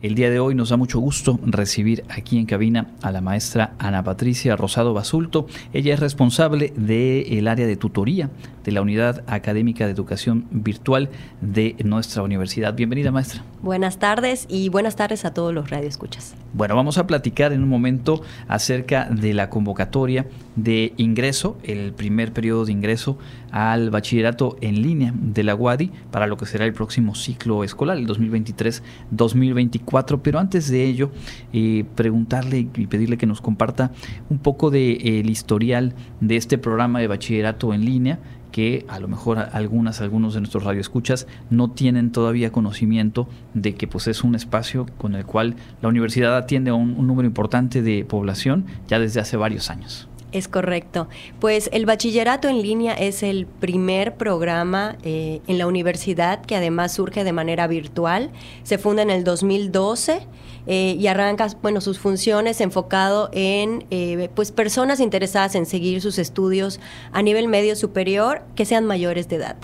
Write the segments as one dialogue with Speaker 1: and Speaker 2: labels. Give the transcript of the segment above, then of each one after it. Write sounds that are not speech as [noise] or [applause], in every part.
Speaker 1: El día de hoy nos da mucho gusto recibir aquí en cabina a la maestra Ana Patricia Rosado Basulto. Ella es responsable del área de tutoría de la Unidad Académica de Educación Virtual de nuestra universidad. Bienvenida, maestra.
Speaker 2: Buenas tardes y buenas tardes a todos los radioescuchas.
Speaker 1: Bueno, vamos a platicar en un momento acerca de la convocatoria de ingreso, el primer periodo de ingreso al bachillerato en línea de la UADI para lo que será el próximo ciclo escolar, el 2023-2024. Pero antes de ello, eh, preguntarle y pedirle que nos comparta un poco del de, eh, historial de este programa de bachillerato en línea que a lo mejor algunas, algunos de nuestros radioescuchas no tienen todavía conocimiento de que pues es un espacio con el cual la universidad atiende a un número importante de población ya desde hace varios años.
Speaker 2: Es correcto. Pues el bachillerato en línea es el primer programa eh, en la universidad que además surge de manera virtual. Se funda en el 2012 eh, y arranca bueno, sus funciones enfocado en eh, pues personas interesadas en seguir sus estudios a nivel medio superior que sean mayores de edad.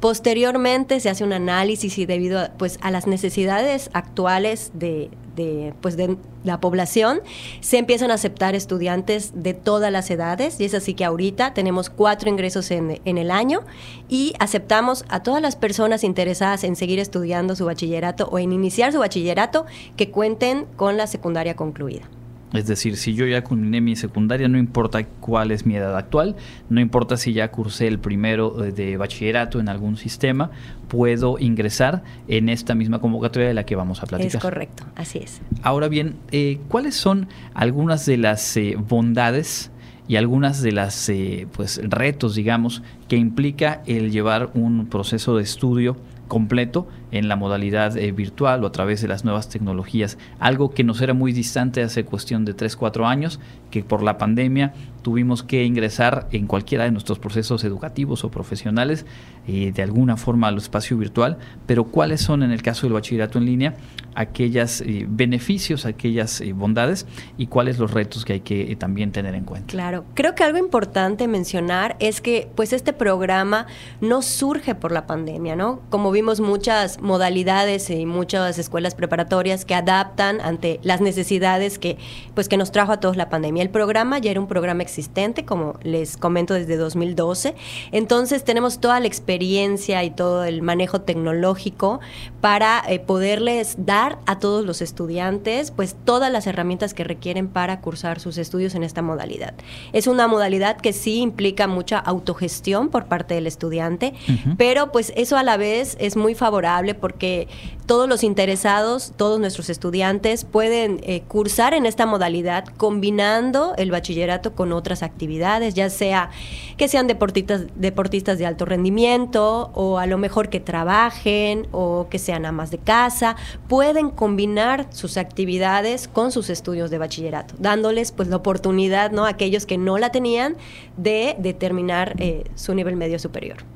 Speaker 2: Posteriormente se hace un análisis y debido a, pues, a las necesidades actuales de, de, pues de la población, se empiezan a aceptar estudiantes de todas las edades y es así que ahorita tenemos cuatro ingresos en, en el año y aceptamos a todas las personas interesadas en seguir estudiando su bachillerato o en iniciar su bachillerato que cuenten con la secundaria concluida.
Speaker 1: Es decir, si yo ya culminé mi secundaria, no importa cuál es mi edad actual, no importa si ya cursé el primero de bachillerato en algún sistema, puedo ingresar en esta misma convocatoria de la que vamos a platicar.
Speaker 2: Es correcto, así es.
Speaker 1: Ahora bien, eh, ¿cuáles son algunas de las eh, bondades y algunas de las eh, pues retos, digamos, que implica el llevar un proceso de estudio completo en la modalidad eh, virtual o a través de las nuevas tecnologías, algo que nos era muy distante hace cuestión de 3, 4 años, que por la pandemia tuvimos que ingresar en cualquiera de nuestros procesos educativos o profesionales eh, de alguna forma al espacio virtual, pero cuáles son en el caso del bachillerato en línea aquellos eh, beneficios, aquellas bondades y cuáles los retos que hay que también tener en cuenta.
Speaker 2: Claro, creo que algo importante mencionar es que pues este programa no surge por la pandemia, ¿no? Como vimos muchas modalidades y muchas escuelas preparatorias que adaptan ante las necesidades que, pues, que nos trajo a todos la pandemia. El programa ya era un programa existente, como les comento, desde 2012. Entonces tenemos toda la experiencia y todo el manejo tecnológico para eh, poderles dar a todos los estudiantes pues todas las herramientas que requieren para cursar sus estudios en esta modalidad. Es una modalidad que sí implica mucha autogestión por parte del estudiante, pero pues eso a la vez es muy favorable porque todos los interesados, todos nuestros estudiantes pueden eh, cursar en esta modalidad combinando el bachillerato con otras actividades, ya sea que sean deportistas, deportistas de alto rendimiento o a lo mejor que trabajen o que sean amas de casa, pueden combinar sus actividades con sus estudios de bachillerato, dándoles pues la oportunidad, ¿no? A aquellos que no la tenían de determinar eh, su nivel medio superior.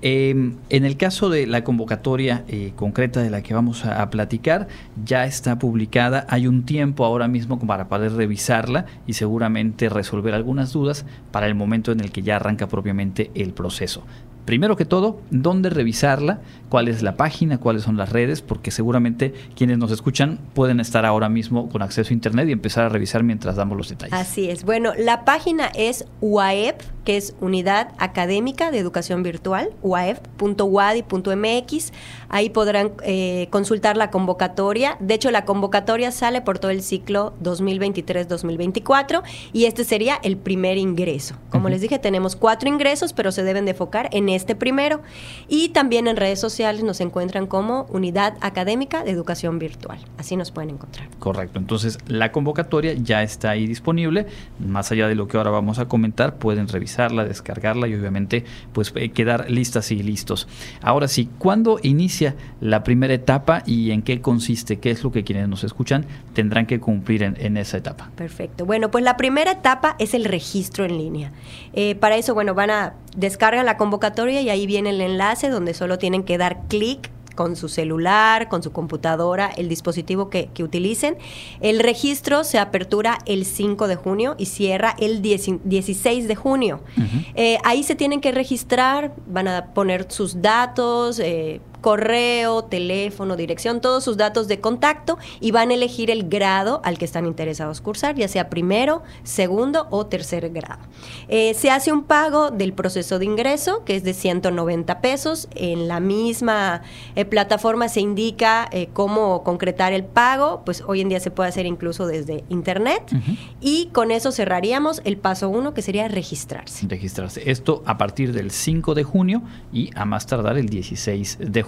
Speaker 1: Em, en el caso de la convocatoria eh, concreta de la que vamos a, platicar, ya está publicada, hay un tiempo ahora mismo para poder revisarla y seguramente resolver algunas dudas para el momento en el que ya arranca propiamente el proceso. Primero que todo, dónde revisarla, cuál es la página, cuáles son las redes, porque seguramente quienes nos escuchan pueden estar ahora mismo con acceso a Internet y empezar a revisar mientras damos los detalles.
Speaker 2: Así es. Bueno, la página es UAEP, que es Unidad Académica de Educación Virtual, uaep.wadi.mx. Ahí podrán eh, consultar la convocatoria. De hecho, la convocatoria sale por todo el ciclo 2023-2024 y este sería el primer ingreso. Como les dije, tenemos cuatro ingresos, pero se deben de enfocar en este primero. Y también en redes sociales nos encuentran como Unidad Académica de Educación Virtual. Así nos pueden encontrar.
Speaker 1: Correcto. Entonces, la convocatoria ya está ahí disponible. Más allá de lo que ahora vamos a comentar, pueden descargarla y obviamente pues eh, quedar listas y listos. Ahora sí, ¿cuándo inicia la primera etapa y en qué consiste? ¿Qué es lo que quienes nos escuchan tendrán que cumplir en, esa etapa?
Speaker 2: Perfecto. Bueno, pues la primera etapa es el registro en línea. Eh, para eso, bueno, van a descargar la convocatoria y ahí viene el enlace donde solo tienen que dar clic con su celular, con su computadora, el dispositivo que, utilicen. El registro se apertura el 5 de junio y cierra el 16 de junio. Eh, ahí se tienen que registrar, van a poner sus datos, eh, correo, teléfono, dirección, todos sus datos de contacto y van a elegir el grado al que están interesados cursar, ya sea primero, segundo o tercer grado. Eh, se hace un pago del proceso de ingreso, que es de 190 pesos. En la misma eh, plataforma se indica eh, cómo concretar el pago, pues hoy en día se puede hacer incluso desde internet. Y con eso cerraríamos el paso uno, que sería registrarse.
Speaker 1: Registrarse. Esto a partir del 5 de junio y a más tardar el 16 de junio.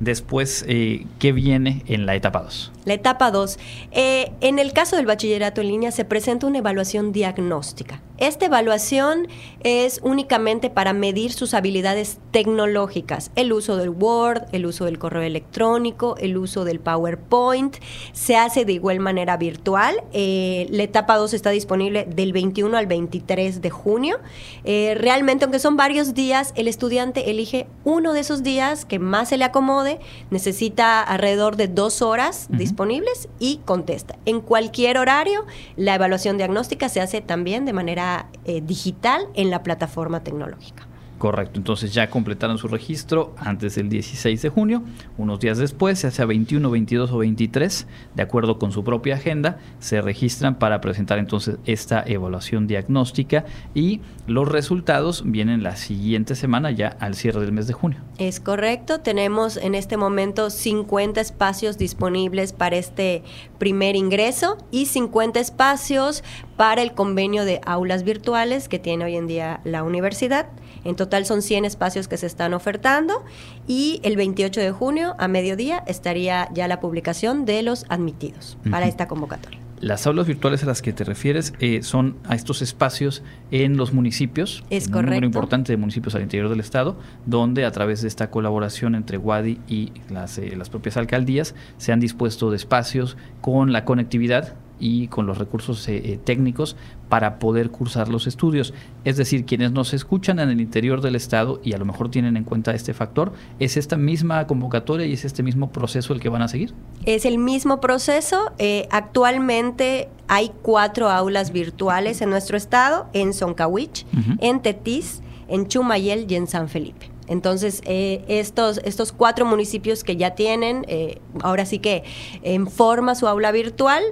Speaker 1: Después, eh, ¿qué viene en la etapa 2?
Speaker 2: La etapa 2. Eh, en el caso del bachillerato en línea se presenta una evaluación diagnóstica. Esta evaluación es únicamente para medir sus habilidades tecnológicas, el uso del Word, el uso del correo electrónico, el uso del PowerPoint. Se hace de igual manera virtual. Eh, la etapa 2 está disponible del 21 al 23 de junio. realmente, aunque son varios días, el estudiante elige uno de esos días que más se le acomode, necesita alrededor de dos horas disponibles y contesta. En cualquier horario, la evaluación diagnóstica se hace también de manera eh, digital en la plataforma tecnológica.
Speaker 1: Correcto, entonces ya completaron su registro antes del 16 de junio, unos días después, ya sea 21, 22 o 23, de acuerdo con su propia agenda, se registran para presentar entonces esta evaluación diagnóstica y los resultados vienen la siguiente semana ya al cierre del mes de junio.
Speaker 2: Es correcto, tenemos en este momento 50 espacios disponibles para este primer ingreso y 50 espacios para el convenio de aulas virtuales que tiene hoy en día la universidad. En total son 100 espacios que se están ofertando y el 28 de junio a mediodía estaría ya la publicación de los admitidos para esta convocatoria.
Speaker 1: Las aulas virtuales a las que te refieres eh, son a estos espacios en los municipios,
Speaker 2: es
Speaker 1: un número importante de municipios al interior del estado, donde a través de esta colaboración entre WADI y las, eh, las propias alcaldías se han dispuesto de espacios con la conectividad y con los recursos eh, eh, técnicos para poder cursar los estudios. Es decir, quienes nos escuchan en el interior del Estado y a lo mejor tienen en cuenta este factor, ¿es esta misma convocatoria y es este mismo proceso el que van a seguir?
Speaker 2: Es el mismo proceso. Eh, actualmente hay cuatro aulas virtuales en nuestro estado, en Soncawich, en Tetis, en Chumayel y en San Felipe. Entonces, eh, estos, estos cuatro municipios que ya tienen, eh, ahora sí que en forma su aula virtual,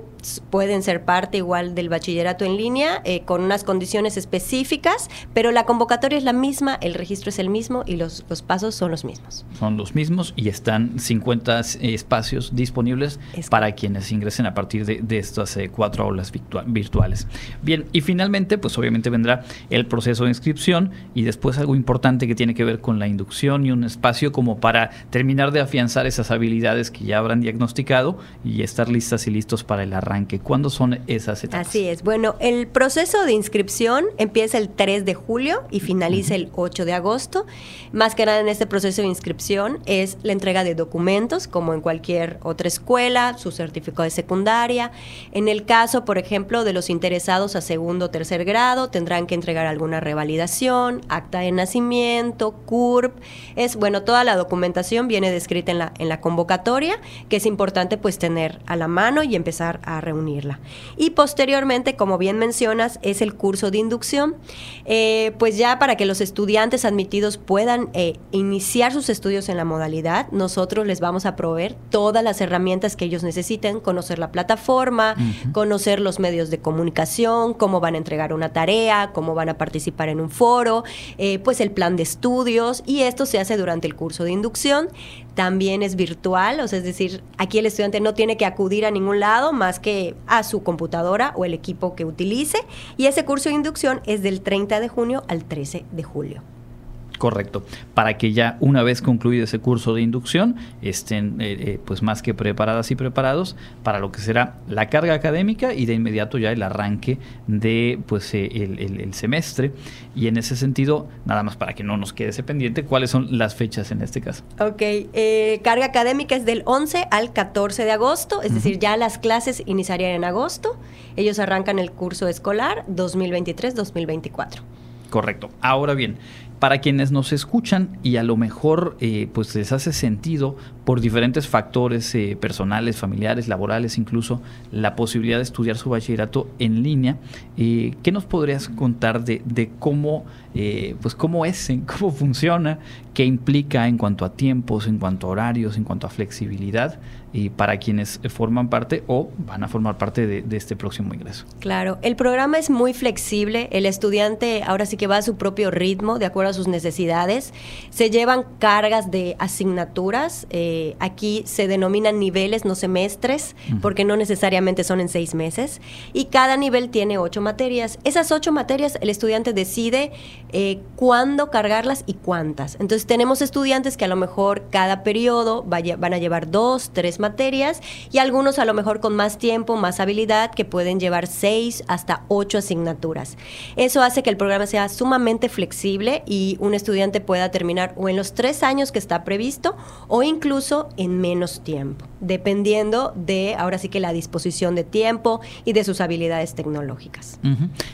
Speaker 2: pueden ser parte igual del bachillerato en línea, eh, con unas condiciones específicas, pero la convocatoria es la misma, el registro es el mismo y los, los pasos son los mismos.
Speaker 1: Son los mismos y están 50 espacios disponibles para quienes ingresen a partir de, de estas cuatro aulas virtuales. Bien, y finalmente, pues obviamente vendrá el proceso de inscripción y después algo importante que tiene que ver con la inducción y un espacio como para terminar de afianzar esas habilidades que ya habrán diagnosticado y estar listas y listos para el arranque. ¿Cuándo son esas etapas?
Speaker 2: Así es. Bueno, el proceso de inscripción empieza el 3 de julio y finaliza el 8 de agosto. Más que nada en este proceso de inscripción es la entrega de documentos, como en cualquier otra escuela, su certificado de secundaria. En el caso, por ejemplo, de los interesados a segundo o tercer grado, tendrán que entregar alguna revalidación, acta de nacimiento, curso, es, bueno, toda la documentación viene descrita en la, en la convocatoria, que es importante pues tener a la mano y empezar a reunirla. Y posteriormente, como bien mencionas, es el curso de inducción, eh, pues ya para que los estudiantes admitidos puedan eh, iniciar sus estudios en la modalidad, nosotros les vamos a proveer todas las herramientas que ellos necesiten, conocer la plataforma, conocer los medios de comunicación, cómo van a entregar una tarea, cómo van a participar en un foro, eh, pues el plan de estudios y esto se hace durante el curso de inducción. También es virtual, o sea, es decir, aquí el estudiante no tiene que acudir a ningún lado más que a su computadora o el equipo que utilice. Y ese curso de inducción es del 30 de junio al 13 de julio.
Speaker 1: Correcto, para que ya una vez concluido ese curso de inducción estén eh, eh, pues más que preparadas y preparados para lo que será la carga académica y de inmediato ya el arranque de pues eh, el, semestre y en ese sentido nada más para que no nos quede ese pendiente cuáles son las fechas en este caso.
Speaker 2: Ok, carga académica es del 11 al 14 de agosto, es decir ya las clases iniciarían en agosto, ellos arrancan el curso escolar 2023-2024.
Speaker 1: Correcto. Ahora bien, para quienes nos escuchan y a lo mejor eh, pues les hace sentido por diferentes factores eh, personales, familiares, laborales, incluso la posibilidad de estudiar su bachillerato en línea, eh, ¿qué nos podrías contar de, de cómo, pues cómo es, [laughs] cómo funciona, qué implica en cuanto a tiempos, en cuanto a horarios, en cuanto a flexibilidad? Y para quienes forman parte o van a formar parte de, este próximo ingreso.
Speaker 2: Claro, el programa es muy flexible, el estudiante ahora sí que va a su propio ritmo, de acuerdo a sus necesidades, se llevan cargas de asignaturas, eh, aquí se denominan niveles, no semestres, porque no necesariamente son en seis meses, y cada nivel tiene ocho materias. Esas ocho materias el estudiante decide eh, cuándo cargarlas y cuántas. Entonces tenemos estudiantes que a lo mejor cada periodo van a llevar dos, tres materias y algunos a lo mejor con más tiempo, más habilidad, que pueden llevar seis hasta ocho asignaturas. Eso hace que el programa sea sumamente flexible y un estudiante pueda terminar o en los tres años que está previsto o incluso en menos tiempo, dependiendo de ahora sí que la disposición de tiempo y de sus habilidades tecnológicas.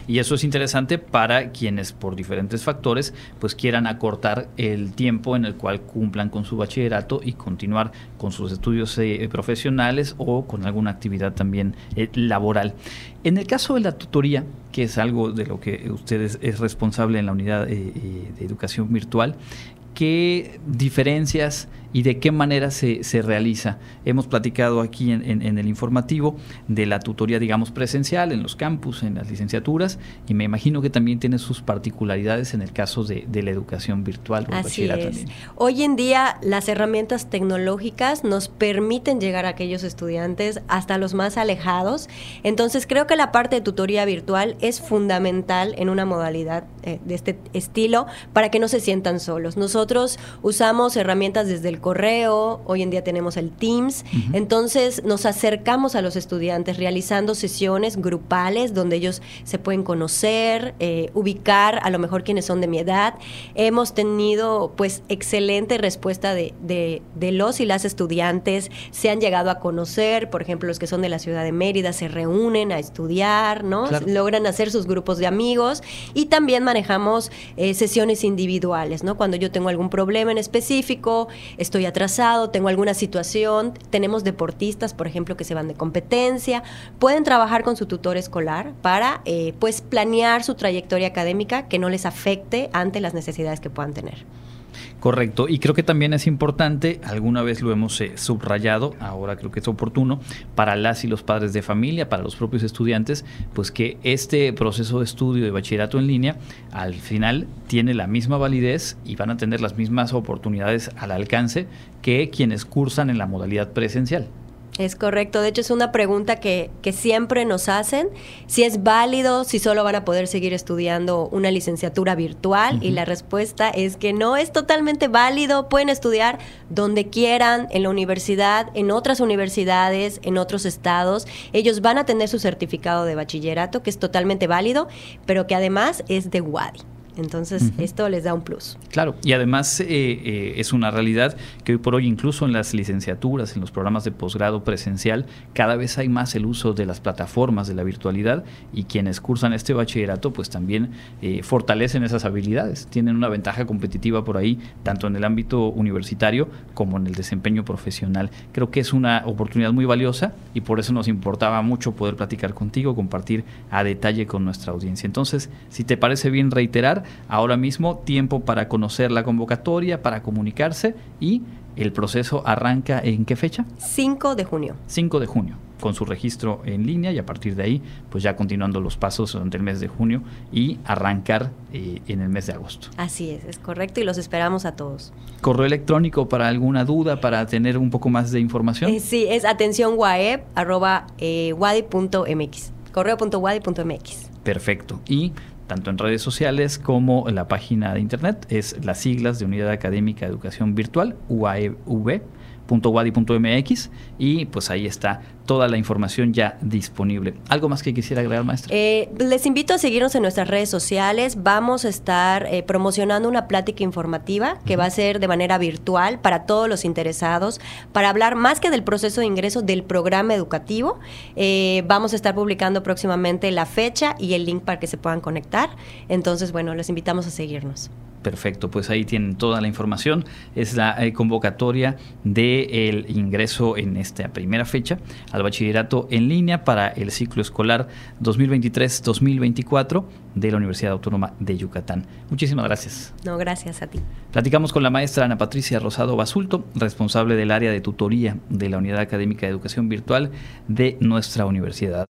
Speaker 1: Y eso es interesante para quienes por diferentes factores pues quieran acortar el tiempo en el cual cumplan con su bachillerato y continuar con sus estudios eh, eh, profesionales o con alguna actividad también eh, laboral. En el caso de la tutoría, que es algo de lo que usted es, responsable en la unidad eh, de educación virtual, ¿qué diferencias y de qué manera se, se realiza. Hemos platicado aquí en, el informativo de la tutoría, digamos, presencial en los campus, en las licenciaturas, y me imagino que también tiene sus particularidades en el caso de, la educación virtual.
Speaker 2: Así es. Hoy en día las herramientas tecnológicas nos permiten llegar a aquellos estudiantes hasta los más alejados. Entonces creo que la parte de tutoría virtual es fundamental en una modalidad eh, de este estilo para que no se sientan solos. Nosotros usamos herramientas desde el correo, hoy en día tenemos el Teams, entonces nos acercamos a los estudiantes realizando sesiones grupales donde ellos se pueden conocer, eh, ubicar a lo mejor quienes son de mi edad. Hemos tenido pues excelente respuesta de, de, los y las estudiantes, se han llegado a conocer, por ejemplo los que son de la ciudad de Mérida se reúnen a estudiar, ¿no? Logran hacer sus grupos de amigos y también manejamos eh, sesiones individuales, ¿no? Cuando yo tengo algún problema en específico, estoy atrasado, tengo alguna situación, tenemos deportistas, por ejemplo, que se van de competencia, pueden trabajar con su tutor escolar para eh, pues planear su trayectoria académica que no les afecte ante las necesidades que puedan tener.
Speaker 1: Correcto, y creo que también es importante, alguna vez lo hemos eh, subrayado, ahora creo que es oportuno, para las y los padres de familia, para los propios estudiantes, pues que este proceso de estudio de bachillerato en línea al final tiene la misma validez y van a tener las mismas oportunidades al alcance que quienes cursan en la modalidad presencial.
Speaker 2: Es correcto, de hecho es una pregunta que, que, siempre nos hacen, si es válido, si solo van a poder seguir estudiando una licenciatura virtual y la respuesta es que no es totalmente válido, pueden estudiar donde quieran, en la universidad, en otras universidades, en otros estados, ellos van a tener su certificado de bachillerato que es totalmente válido, pero que además es de WADI. Entonces, esto les da un plus.
Speaker 1: Claro, y además eh, eh, es una realidad que hoy por hoy, incluso en las licenciaturas, en los programas de posgrado presencial, cada vez hay más el uso de las plataformas de la virtualidad y quienes cursan este bachillerato, pues también eh, fortalecen esas habilidades, tienen una ventaja competitiva por ahí, tanto en el ámbito universitario como en el desempeño profesional. Creo que es una oportunidad muy valiosa y por eso nos importaba mucho poder platicar contigo, compartir a detalle con nuestra audiencia. Entonces, si te parece bien reiterar, ahora mismo tiempo para conocer la convocatoria, para comunicarse y el proceso arranca en qué fecha?
Speaker 2: 5 de junio.
Speaker 1: 5 de junio con su registro en línea y a partir de ahí, pues ya continuando los pasos durante el mes de junio y arrancar eh, en el mes de agosto.
Speaker 2: Así es, es correcto y los esperamos a todos.
Speaker 1: ¿Correo electrónico para alguna duda, para tener un poco más de información?
Speaker 2: Eh, sí, es atención arroba eh, correo.wadi.mx.
Speaker 1: Perfecto. Y tanto en redes sociales como en la página de internet. Es las siglas de Unidad Académica de Educación Virtual, UAEV .wadi.mx y pues ahí está toda la información ya disponible. ¿Algo más que quisiera agregar, maestra?
Speaker 2: Eh, les invito a seguirnos en nuestras redes sociales. Vamos a estar eh, promocionando una plática informativa que va a ser de manera virtual para todos los interesados, para hablar más que del proceso de ingreso del programa educativo. Eh, vamos a estar publicando próximamente la fecha y el link para que se puedan conectar. Entonces, bueno, los invitamos a seguirnos.
Speaker 1: Perfecto, pues ahí tienen toda la información. Es la eh, convocatoria del ingreso en esta primera fecha al bachillerato en línea para el ciclo escolar 2023-2024 de la Universidad Autónoma de Yucatán. Muchísimas gracias.
Speaker 2: No, gracias a ti.
Speaker 1: Platicamos con la maestra Ana Patricia Rosado Basulto, responsable del área de tutoría de la Unidad Académica de Educación Virtual de nuestra universidad.